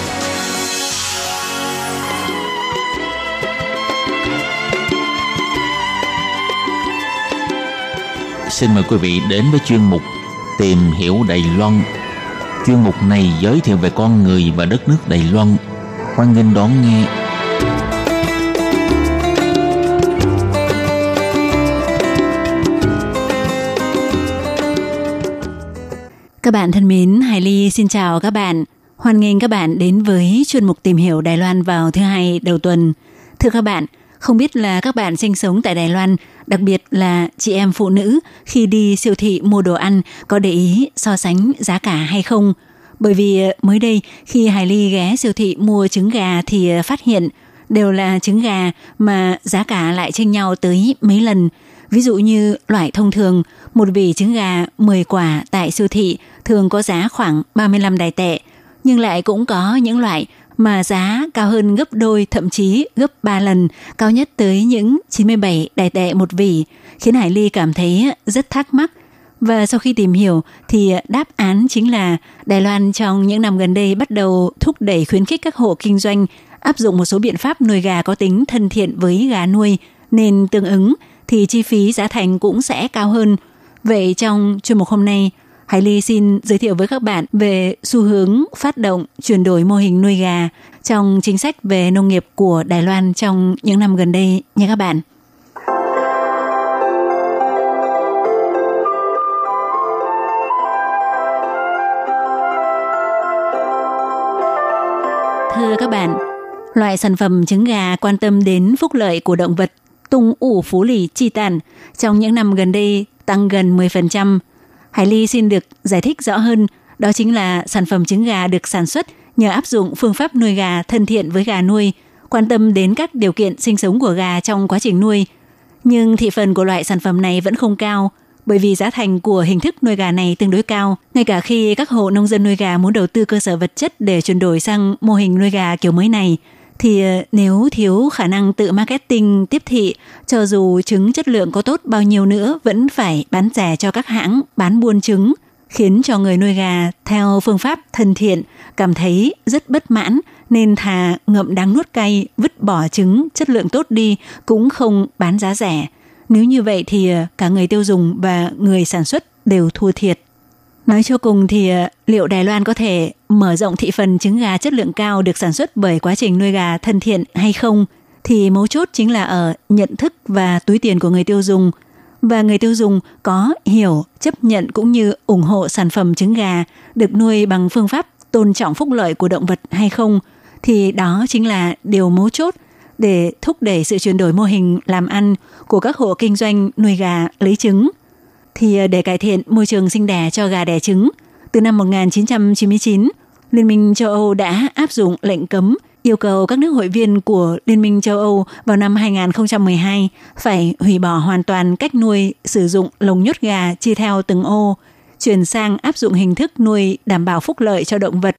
Xin mời quý vị đến với chuyên mục Tìm hiểu Đài Loan. Chuyên mục này giới thiệu về con người và đất nước Đài Loan. Hoan nghênh đón nghe. Các bạn thân mến, Hải Ly xin chào các bạn. Hoan nghênh các bạn đến với chuyên mục tìm hiểu Đài Loan vào thứ hai đầu tuần. Thưa các bạn, không biết là các bạn sinh sống tại Đài Loan, đặc biệt là chị em phụ nữ khi đi siêu thị mua đồ ăn có để ý so sánh giá cả hay không? Bởi vì ờ, mới đây khi Hải Ly ghé siêu thị mua trứng gà thì ờ, phát hiện đều là trứng gà mà giá cả lại chênh nhau tới mấy lần. Ví dụ như loại thông thường, một vỉ trứng gà 10 quả tại siêu thị thường có giá khoảng 35 đài tệ, nhưng lại cũng có những loại mà giá cao hơn gấp đôi thậm chí gấp 3 lần, cao nhất tới những 97 đài tệ một vỉ, khiến Hải Ly cảm thấy rất thắc mắc. Và sau khi tìm hiểu thì đáp án chính là Đài Loan trong những năm gần đây bắt đầu thúc đẩy khuyến khích các hộ kinh doanh áp dụng một số biện pháp nuôi gà có tính thân thiện với gà nuôi, nên tương ứng thì chi phí giá thành cũng sẽ cao hơn. Vậy trong chuyên mục hôm nay, Hải Ly xin giới thiệu với các bạn về xu hướng phát động chuyển đổi mô hình nuôi gà trong chính sách về nông nghiệp của Đài Loan trong những năm gần đây nha các bạn. Thưa các bạn, loại sản phẩm trứng gà quan tâm đến phúc lợi của động vật tung ủ phú lì chi tàn trong những năm gần đây tăng gần 10%. Hải Ly xin được giải thích rõ hơn, đó chính là sản phẩm trứng gà được sản xuất nhờ áp dụng phương pháp nuôi gà thân thiện với gà nuôi, quan tâm đến các điều kiện sinh sống của gà trong quá trình nuôi. Nhưng thị phần của loại sản phẩm này vẫn không cao, bởi vì giá thành của hình thức nuôi gà này tương đối cao. Ngay cả khi các hộ nông dân nuôi gà muốn đầu tư cơ sở vật chất để chuyển đổi sang mô hình nuôi gà kiểu mới này, thì ờ, nếu thiếu khả năng tự marketing tiếp thị, cho dù trứng chất lượng có tốt bao nhiêu nữa vẫn phải bán rẻ cho các hãng bán buôn trứng, khiến cho người nuôi gà theo phương pháp thân thiện cảm thấy rất bất mãn nên thà ngậm đắng nuốt cay vứt bỏ trứng chất lượng tốt đi cũng không bán giá rẻ. Nếu như vậy thì ờ, cả người tiêu dùng và người sản xuất đều thua thiệt. Nói cho cùng thì ờ, liệu Đài Loan có thể mở rộng thị phần trứng gà chất lượng cao được sản xuất bởi quá trình nuôi gà thân thiện hay không? Thì mấu chốt chính là ở nhận thức và túi tiền của người tiêu dùng. Và người tiêu dùng có hiểu, chấp nhận cũng như ủng hộ sản phẩm trứng gà được nuôi bằng phương pháp tôn trọng phúc lợi của động vật hay không? Thì đó chính là điều mấu chốt để thúc đẩy sự chuyển đổi mô hình làm ăn của các hộ kinh doanh nuôi gà lấy trứng. Thì ờ, để cải thiện môi trường sinh đẻ cho gà đẻ trứng, từ năm 1999, Liên minh châu Âu đã áp dụng lệnh cấm yêu cầu các nước hội viên của Liên minh châu Âu vào năm 2012 phải hủy bỏ hoàn toàn cách nuôi sử dụng lồng nhốt gà chia theo từng ô, chuyển sang áp dụng hình thức nuôi đảm bảo phúc lợi cho động vật.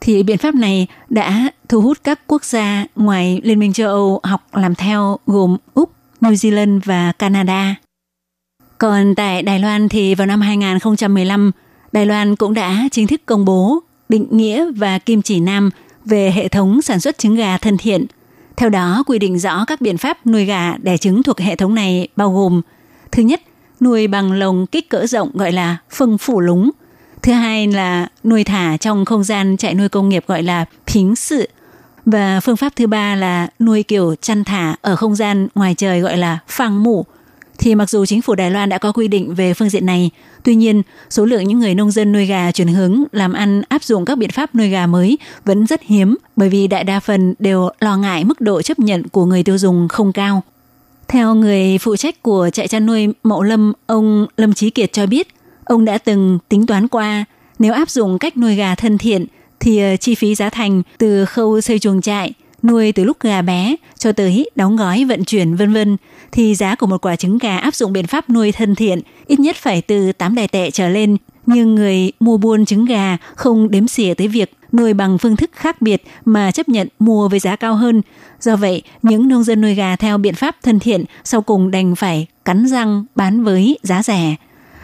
Thì biện pháp này đã thu hút các quốc gia ngoài Liên minh châu Âu học làm theo gồm Úc, New Zealand và Canada. Còn tại Đài Loan thì vào năm 2015, Đài Loan cũng đã chính thức công bố định nghĩa và kim chỉ nam về hệ thống sản xuất trứng gà thân thiện. Theo đó, quy định rõ các biện pháp nuôi gà đẻ trứng thuộc hệ thống này bao gồm Thứ nhất, nuôi bằng lồng kích cỡ rộng gọi là phân phủ lúng. Thứ hai là nuôi thả trong không gian chạy nuôi công nghiệp gọi là phính sự. Và phương pháp thứ ba là nuôi kiểu chăn thả ở không gian ngoài trời gọi là phang mủ thì mặc dù chính phủ Đài Loan đã có quy định về phương diện này, tuy nhiên số lượng những người nông dân nuôi gà chuyển hướng làm ăn áp dụng các biện pháp nuôi gà mới vẫn rất hiếm bởi vì đại đa phần đều lo ngại mức độ chấp nhận của người tiêu dùng không cao. Theo người phụ trách của trại chăn nuôi Mậu Lâm, ông Lâm Chí Kiệt cho biết, ông đã từng tính toán qua nếu áp dụng cách nuôi gà thân thiện thì ờ, chi phí giá thành từ khâu xây chuồng trại, nuôi từ lúc gà bé cho tới đóng gói vận chuyển vân vân thì giá của một quả trứng gà áp dụng biện pháp nuôi thân thiện ít nhất phải từ 8 đài tệ trở lên. Nhưng người mua buôn trứng gà không đếm xỉa tới việc nuôi bằng phương thức khác biệt mà chấp nhận mua với giá cao hơn. Do vậy, những nông dân nuôi gà theo biện pháp thân thiện sau cùng đành phải cắn răng bán với giá rẻ.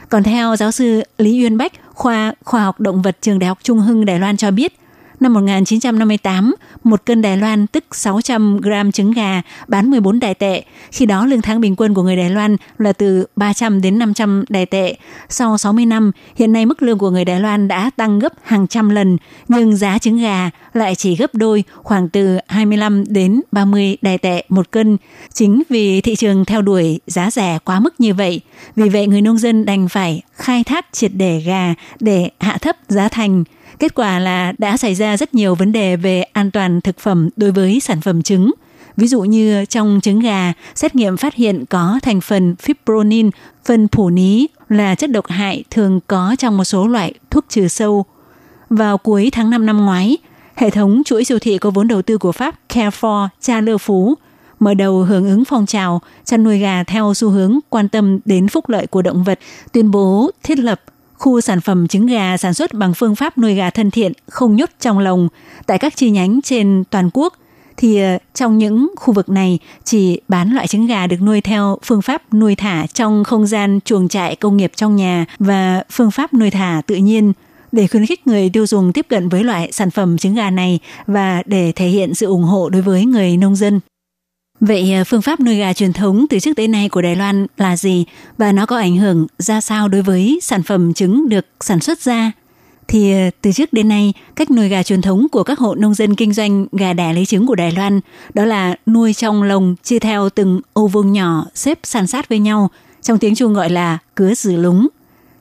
Còn theo giáo sư Lý Uyên Bách, khoa khoa học động vật trường Đại học Trung Hưng Đài Loan cho biết, Năm 1958, một cân Đài Loan tức 600 gram trứng gà bán 14 đài tệ. Khi đó lương tháng bình quân của người Đài Loan là từ 300 đến 500 đài tệ. Sau 60 năm, hiện nay mức lương của người Đài Loan đã tăng gấp hàng trăm lần, nhưng giá trứng gà lại chỉ gấp đôi, khoảng từ 25 đến 30 đài tệ một cân. Chính vì thị trường theo đuổi giá rẻ quá mức như vậy, vì vậy người nông dân đành phải khai thác triệt để gà để hạ thấp giá thành. Kết quả là đã xảy ra rất nhiều vấn đề về an toàn thực phẩm đối với sản phẩm trứng. Ví dụ như trong trứng gà, xét nghiệm phát hiện có thành phần fipronil, phân phủ ní là chất độc hại thường có trong một số loại thuốc trừ sâu. Vào cuối tháng 5 năm ngoái, hệ thống chuỗi siêu thị có vốn đầu tư của Pháp Carrefour Cha Lơ Phú mở đầu hưởng ứng phong trào chăn nuôi gà theo xu hướng quan tâm đến phúc lợi của động vật, tuyên bố thiết lập khu sản phẩm trứng gà sản xuất bằng phương pháp nuôi gà thân thiện, không nhốt trong lồng tại các chi nhánh trên toàn quốc thì ờ, trong những khu vực này chỉ bán loại trứng gà được nuôi theo phương pháp nuôi thả trong không gian chuồng trại công nghiệp trong nhà và phương pháp nuôi thả tự nhiên để khuyến khích người tiêu dùng tiếp cận với loại sản phẩm trứng gà này và để thể hiện sự ủng hộ đối với người nông dân. Vậy ờ, phương pháp nuôi gà truyền thống từ trước tới nay của Đài Loan là gì và nó có ảnh hưởng ra sao đối với sản phẩm trứng được sản xuất ra? Thì ờ, từ trước đến nay, cách nuôi gà truyền thống của các hộ nông dân kinh doanh gà đẻ lấy trứng của Đài Loan đó là nuôi trong lồng chia theo từng ô vuông nhỏ xếp san sát với nhau, trong tiếng Trung gọi là cứa xử lúng.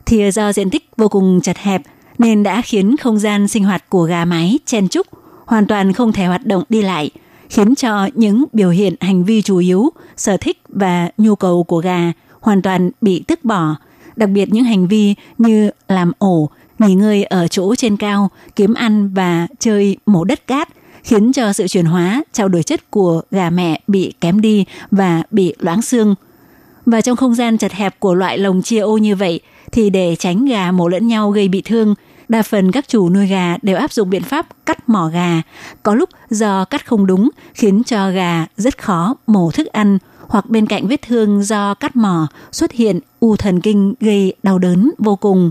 Thì ờ, do diện tích vô cùng chật hẹp nên đã khiến không gian sinh hoạt của gà mái chen chúc, hoàn toàn không thể hoạt động đi lại – khiến cho những biểu hiện hành vi chủ yếu, sở thích và nhu cầu của gà hoàn toàn bị tước bỏ, đặc biệt những hành vi như làm ổ, nghỉ ngơi ở chỗ trên cao, kiếm ăn và chơi mổ đất cát khiến cho sự chuyển hóa, trao đổi chất của gà mẹ bị kém đi và bị loãng xương. Và trong không gian chật hẹp của loại lồng chia ô như vậy, thì để tránh gà mổ lẫn nhau gây bị thương, đa phần các chủ nuôi gà đều áp dụng biện pháp cắt mỏ gà. Có lúc do cắt không đúng khiến cho gà rất khó mổ thức ăn hoặc bên cạnh vết thương do cắt mỏ xuất hiện u thần kinh gây đau đớn vô cùng.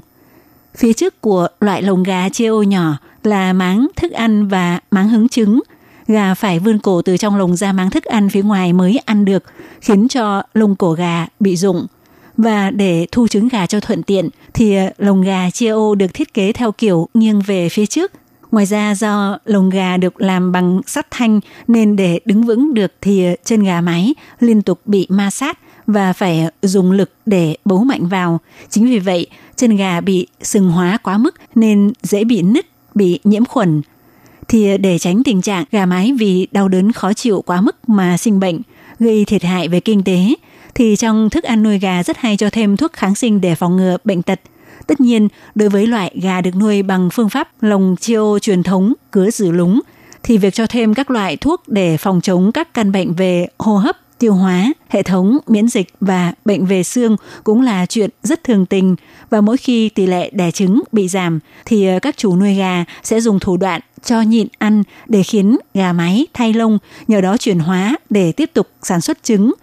Phía trước của loại lồng gà chia ô nhỏ là máng thức ăn và máng hứng trứng. Gà phải vươn cổ từ trong lồng ra máng thức ăn phía ngoài mới ăn được, khiến cho lông cổ gà bị rụng. Và để thu trứng gà cho thuận tiện thì ờ, lồng gà chia ô được thiết kế theo kiểu nghiêng về phía trước. Ngoài ra do lồng gà được làm bằng sắt thanh nên để đứng vững được thì ờ, chân gà mái liên tục bị ma sát và phải dùng lực để bấu mạnh vào. Chính vì vậy, chân gà bị sừng hóa quá mức nên dễ bị nứt, bị nhiễm khuẩn. Thì ờ, để tránh tình trạng gà mái vì đau đớn khó chịu quá mức mà sinh bệnh, gây thiệt hại về kinh tế, thì trong thức ăn nuôi gà rất hay cho thêm thuốc kháng sinh để phòng ngừa bệnh tật. Tất nhiên, đối với loại gà được nuôi bằng phương pháp lồng chiêu truyền thống, cứa giữ lúng, thì việc cho thêm các loại thuốc để phòng chống các căn bệnh về hô hấp, tiêu hóa, hệ thống miễn dịch và bệnh về xương cũng là chuyện rất thường tình và mỗi khi tỷ lệ đẻ trứng bị giảm thì ờ, các chủ nuôi gà sẽ dùng thủ đoạn cho nhịn ăn để khiến gà mái thay lông, nhờ đó chuyển hóa để tiếp tục sản xuất trứng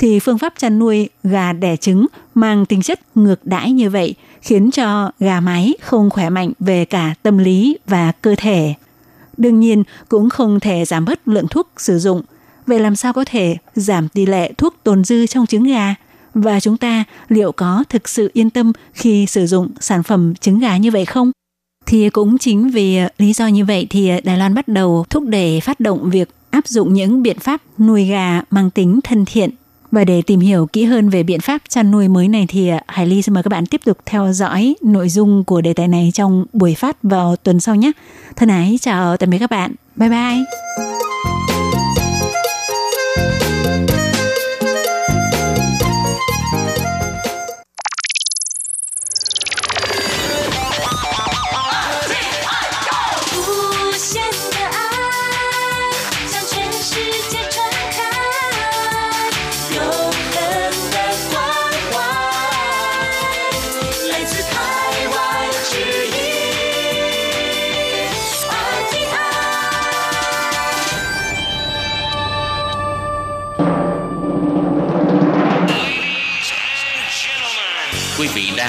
thì phương pháp chăn nuôi gà đẻ trứng mang tính chất ngược đãi như vậy, khiến cho gà mái không khỏe mạnh về cả tâm lý và cơ thể. Đương nhiên, cũng không thể giảm bớt lượng thuốc sử dụng. Vậy làm sao có thể giảm tỷ lệ thuốc tồn dư trong trứng gà? Và chúng ta liệu có thực sự yên tâm khi sử dụng sản phẩm trứng gà như vậy không? Thì cũng chính vì lý do như vậy thì Đài Loan bắt đầu thúc đẩy phát động việc áp dụng những biện pháp nuôi gà mang tính thân thiện và để tìm hiểu kỹ hơn về biện pháp chăn nuôi mới này thì à, Hải Ly xin mời các bạn tiếp tục theo dõi nội dung của đề tài này trong buổi phát vào tuần sau nhé. Thân ái chào tạm biệt các bạn. Bye bye.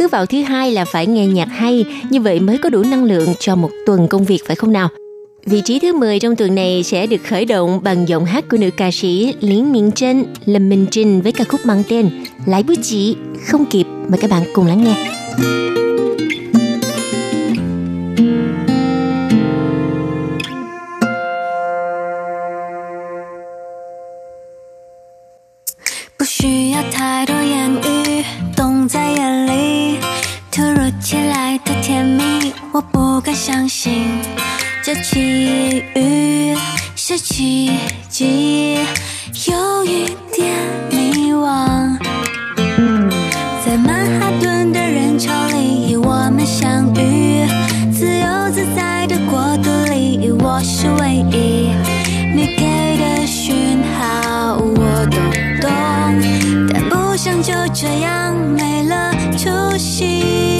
Cứ vào thứ hai là phải nghe nhạc hay, như vậy mới có đủ năng lượng cho một tuần công việc phải không nào? Vị trí thứ 10 trong tuần này sẽ được khởi động bằng giọng hát của nữ ca sĩ Lý Miên Trân, Lâm Minh Trinh với ca khúc mang tên Lái bút chỉ, không kịp. Mời các bạn cùng lắng nghe. 我不敢相信，这奇遇是奇迹，有一点迷惘。在曼哈顿的人潮里，我们相遇，自由自在的国度里，我是唯一。你给的讯号我都懂，但不想就这样没了出息。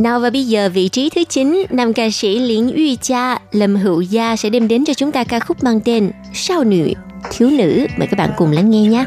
Nào và bây giờ vị trí thứ 9, nam ca sĩ Liễn Uy Cha, Lâm Hữu Gia sẽ đem đến cho chúng ta ca khúc mang tên Sao nữ, thiếu nữ. Mời các bạn cùng lắng nghe nhé.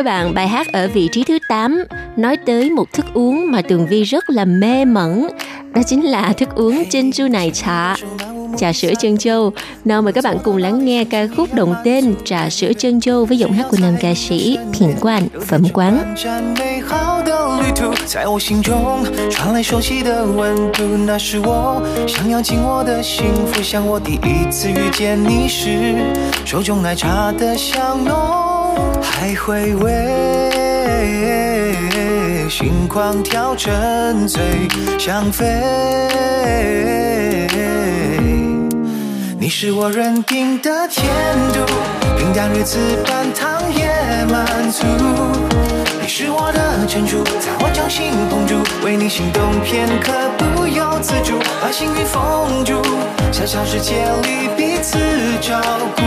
các bạn, bài hát ở vị trí thứ 8 nói tới một thức uống mà Tường Vi rất là mê mẩn. Đó chính là thức uống珍này trà, trà sữa chân châu. Nào mời các bạn cùng lắng nghe ca khúc đồng tên Trà sữa chân châu với giọng hát của nam ca sĩ品冠phẩm quán. 站美好的旅途，在我心中传来熟悉的温度，那是我想要紧握的幸福。像我第一次遇见你时，手中奶茶的香浓， 还回味，心狂跳，沉醉，想飞。你是我认定的甜度，平淡日子半糖也满足。你是我的珍珠，在我掌心捧住，为你心动片刻不由自主，把幸运封住，小小世界里彼此照顾，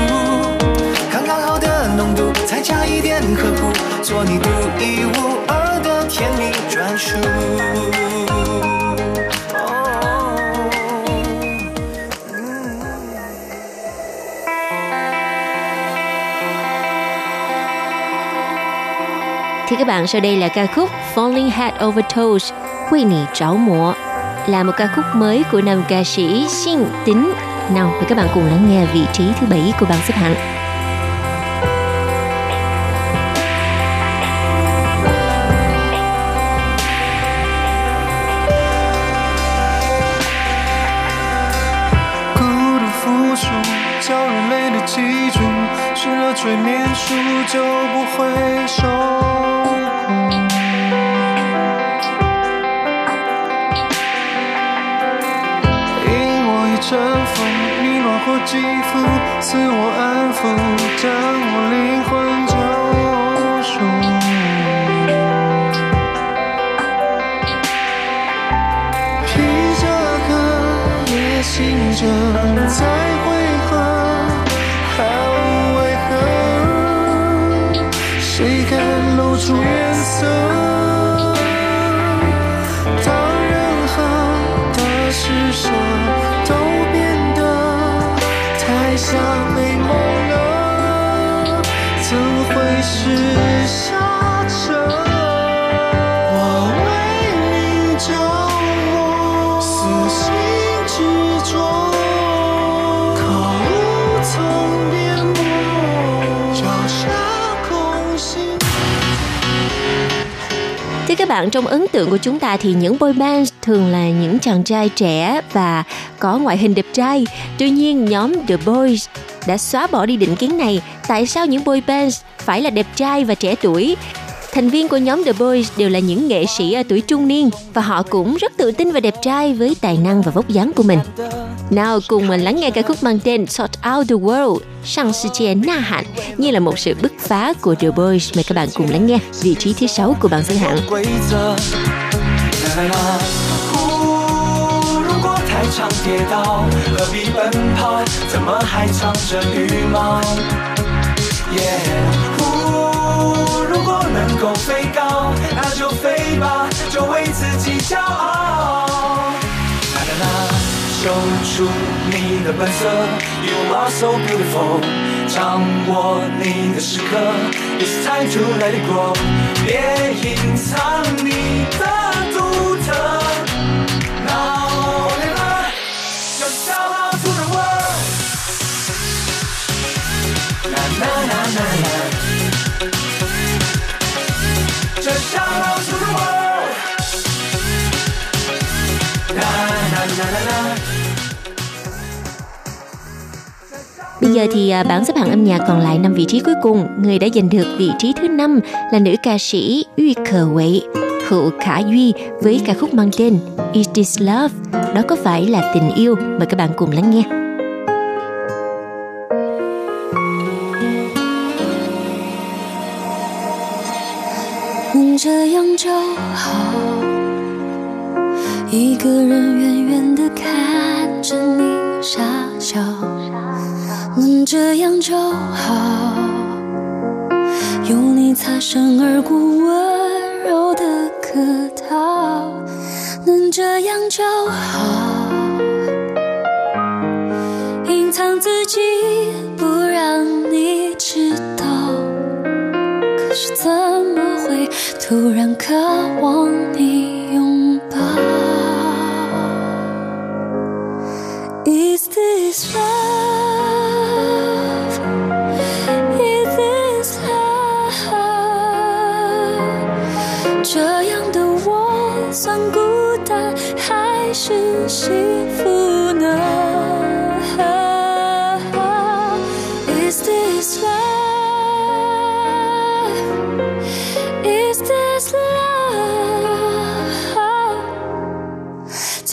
浓度，再加一点呵护，做你独一无二的 看书。哦 Thì các bạn sau đây là ca khúc Falling Head Over Toes, Quỳ nị tráo múa là một ca khúc mới của nam ca sĩ Xin Tính. Nào, mời các bạn cùng lắng nghe vị trí thứ bảy của bảng xếp hạng. 自我安抚，太像美梦了，怎会是下车？我为你着魔，死心执着，可无从辩驳，脚下空心。 Thưa các bạn, trong ấn tượng của chúng ta thì những boy band thường là những chàng trai trẻ và có ngoại hình đẹp trai. Tuy nhiên, nhóm The Boys đã xóa bỏ đi định kiến này. Tại sao những boy bands phải là đẹp trai và trẻ tuổi? Thành viên của nhóm The Boys đều là những nghệ sĩ ở tuổi trung niên và họ cũng rất tự tin và đẹp trai với tài năng và vóc dáng của mình. Nào cùng mình lắng nghe ca khúc mang tên Sort Out The World, Sang Sichie Na Hạn như là một sự bứt phá của The Boys. Mời các bạn cùng lắng nghe vị trí thứ sáu của bảng xếp hạng. 常跌倒，何必奔跑？怎么还藏着羽毛？耶，呼，如果能够飞高，那就飞吧，就为自己骄傲。啦啦啦，秀出你的本色，You are so beautiful。掌握你的时刻，It's time to let it go。别隐藏你的 Bây giờ thì à, bảng xếp hạng âm nhạc còn lại 5 vị trí cuối cùng. Người đã giành được vị trí thứ năm là nữ ca sĩ Uy Khờ Huệ, Hữu Khả Duy với ca khúc mang tên Is This Love? Đó có phải là tình yêu? Mời các bạn cùng lắng nghe. 能这样就好。一个人远远地看着你傻笑，能 这样就好。有你擦身而过，温柔的客套，能这样就好。隐藏自己，不让你知道。可是怎么会突然渴望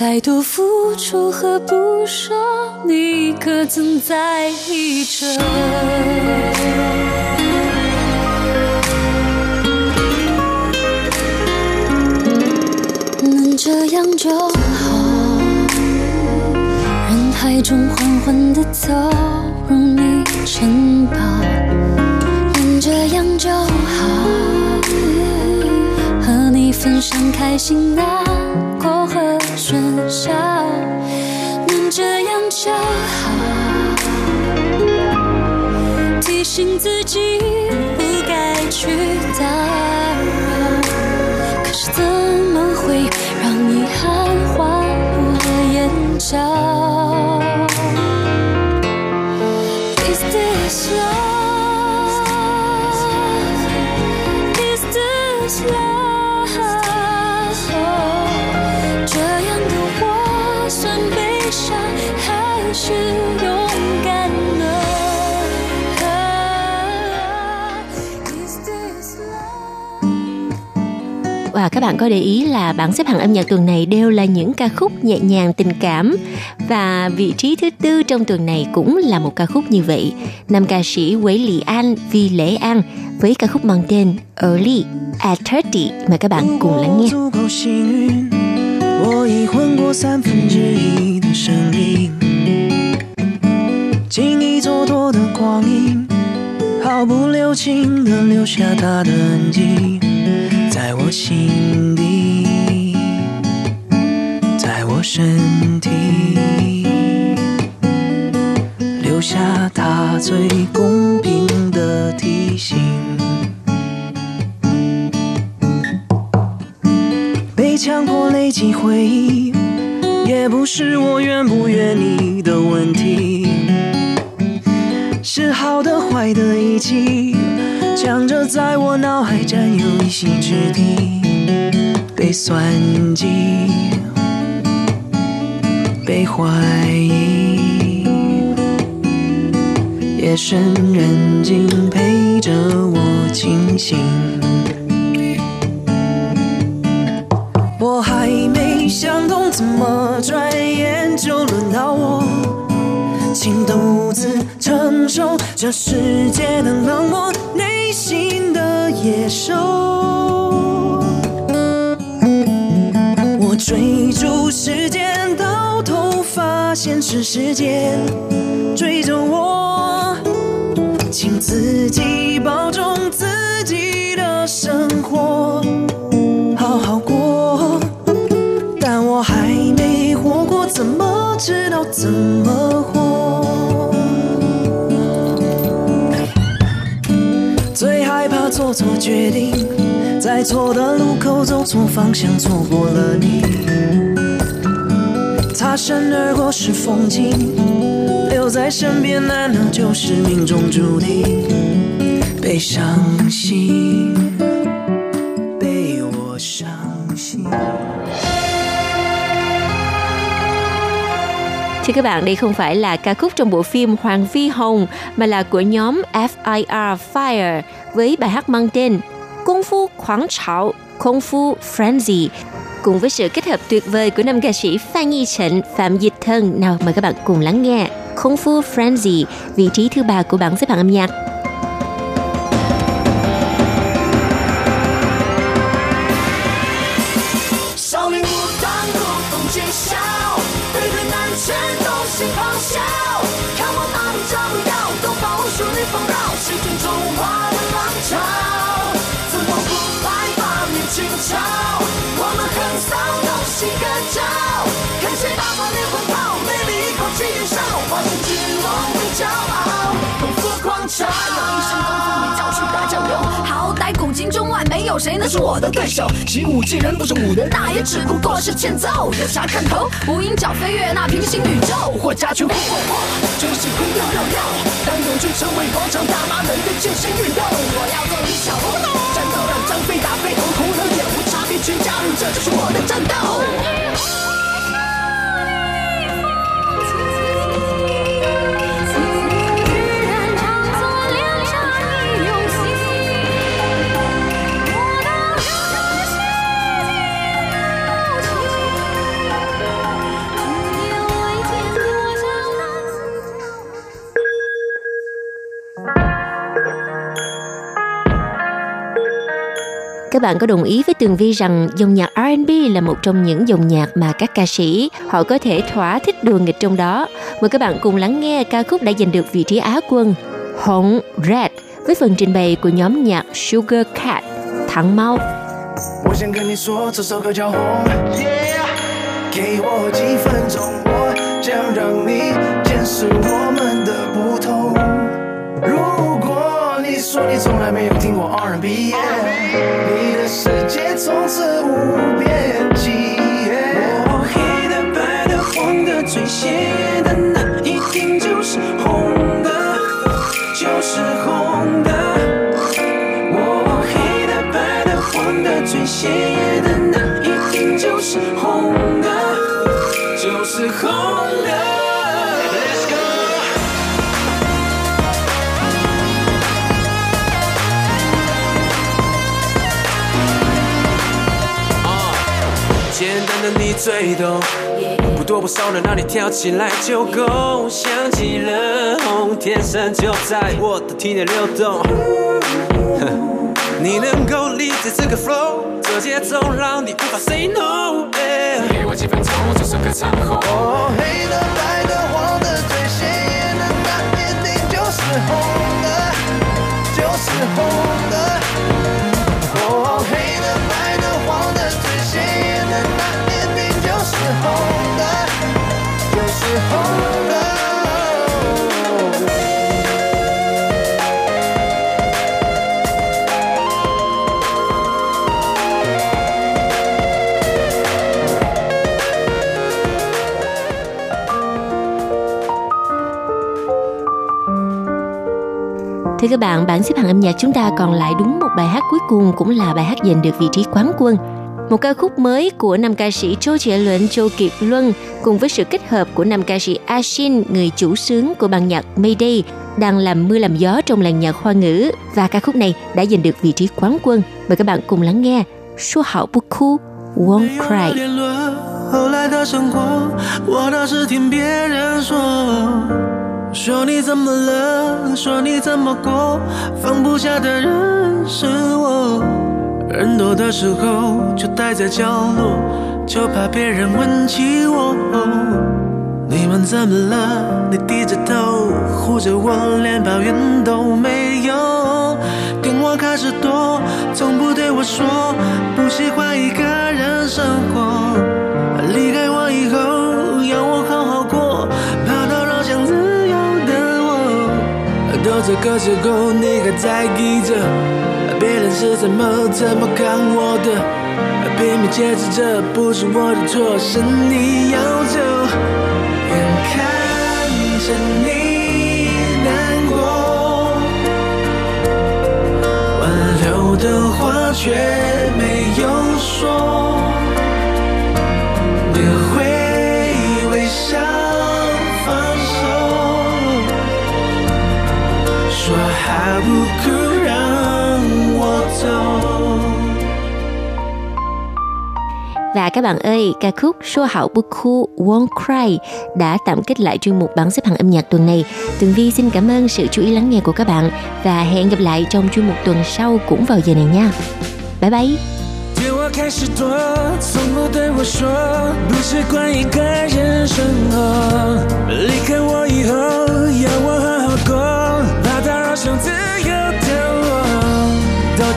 再多付出和不舍，你可曾在意着？能这样就好。人海中缓缓地走入你城堡，能这样就好。和你分享开心、难提醒自己不该去打扰，可是怎么会让遗憾划我眼角？Và các bạn có để ý là bảng xếp hạng âm nhạc tuần này đều là những ca khúc nhẹ nhàng tình cảm và vị trí thứ tư trong tuần này cũng là một ca khúc như vậy. Nam ca sĩ Quế Lị An, Vi Lễ An với ca khúc mang tên Early at 30 mời các bạn cùng lắng nghe. 足够幸运，我已混过三分之一的生命，经一蹉跎的光阴，毫不留情的留下它的痕迹， 在我心底，在我身体，留下它最公平的提醒。被强迫累积回忆，也不是我愿不愿意的问题，是好的坏的一起，想着在我脑海占有一席之地，被算计，被怀疑，夜深人静陪着我清醒。我还没想通，怎么转眼就轮到我，请独自承受这世界的冷漠，野兽。我追逐时间，到头发现是时间追着我，请自己保重自己的生活。好好过，但我还没活过，怎么知道怎么活？做错决定，在错的路口走错方向，错过了你。擦身而过是风景，留在身边难道就是命中注定？被伤心。Thưa các bạn, đây không phải là ca khúc trong bộ phim Hoàng Vi Hồng mà là của nhóm FIR Fire với bài hát mang tên Kung Fu Khoáng Trảo, Kung Fu Frenzy cùng với sự kết hợp tuyệt vời của nam ca sĩ Phan Nhi Trịnh, Phạm Dịch Thân. Nào mời các bạn cùng lắng nghe Kung Fu Frenzy, vị trí thứ ba của bảng xếp hạng âm nhạc. 有谁能是我的对手。习武之人不是武人，那也只不过是欠揍。有啥看头？无影脚飞越那平行宇宙，或加权或或或，就是空掉掉掉。当勇军成为广场大妈们的健身运动，我要做李小龙，战斗让张飞打飞，头红和脸无差别全加入，这就是我的战斗。Các bạn có đồng ý với Tường Vi rằng dòng nhạc R&B là một trong những dòng nhạc mà các ca sĩ họ có thể thỏa thích đùa nghịch trong đó. Mời các bạn cùng lắng nghe ca khúc đã giành được vị trí Á quân Hồng Red với phần trình bày của nhóm nhạc Sugar Cat Thẳng Mau. 我 想跟你说，这首歌叫红。给我几分钟，我想让你见识我们的不同。如果你说你从来没有听过 R&B，你 的世界从此无边际。我黑的、白的、黄的、最鲜艳的，那一定就是红的，就是红的。我黑的、白的、黄的、最鲜艳的，那一定就是红的，就是红的。的你最懂，不多不少能让你跳起来就够。想起了红，天生就在我的体内流动。哼 [LAUGHS] 你能够理解这个 flow，这节奏让你无法 say no。给我几分钟，这首歌唱红。哦，黑的、白的、黄的，最鲜艳的那一定就是红的，就是红 Thưa các bạn, bảng xếp hạng âm nhạc chúng ta còn lại đúng một bài hát cuối cùng cũng là bài hát giành được vị trí quán quân. Một ca khúc mới của nam ca sĩ Châu Trẻ Luận Châu Kiệt Luân cùng với sự kết hợp của nam ca sĩ Ashin, người chủ sướng của ban nhạc Mayday, đang làm mưa làm gió trong làng nhạc hoa ngữ và ca khúc này đã giành được vị trí quán quân. Mời các bạn cùng lắng nghe. Số hảo不哭 Won't 没有 Cry. 联络，后来的生活，我倒是听别人说， 说你怎么了，说你怎么过，放不下的人是我。人多的时候就待在角落，就怕别人问起我。你们怎么了？你低着头护着我，连抱怨都没有。跟我开始躲，从不对我说不喜欢一个人生活。这个时候，你还在意着别人是怎么怎么看我的，拼命解释这不是我的错，是你要走。眼看着你难过，挽留的话却没有说，不哭让我走。 Và các bạn ơi, ca khúc Số hảo bức khu Won't Cry đã tạm kết lại chuyên mục bảng xếp hạng âm nhạc tuần này. Tường Vi xin cảm ơn sự chú ý lắng nghe của các bạn và hẹn gặp lại trong chuyên mục tuần sau cũng vào giờ này nha. Bye bye! 对我开始躲，从不对我说不习惯一个人生活。离开我以后，要我好好过，怕打扰想自由的我。到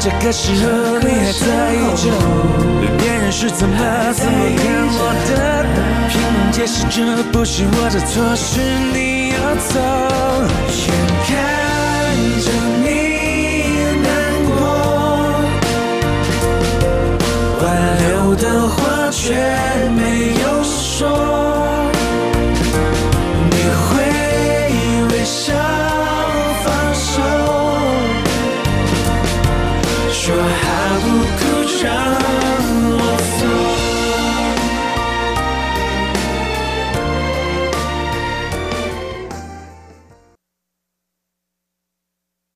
这个时候，你还在意着别人是怎么怎么看我的，拼命解释这不是我的错，是你要走。眼看着你难过。挽留的话却没有说。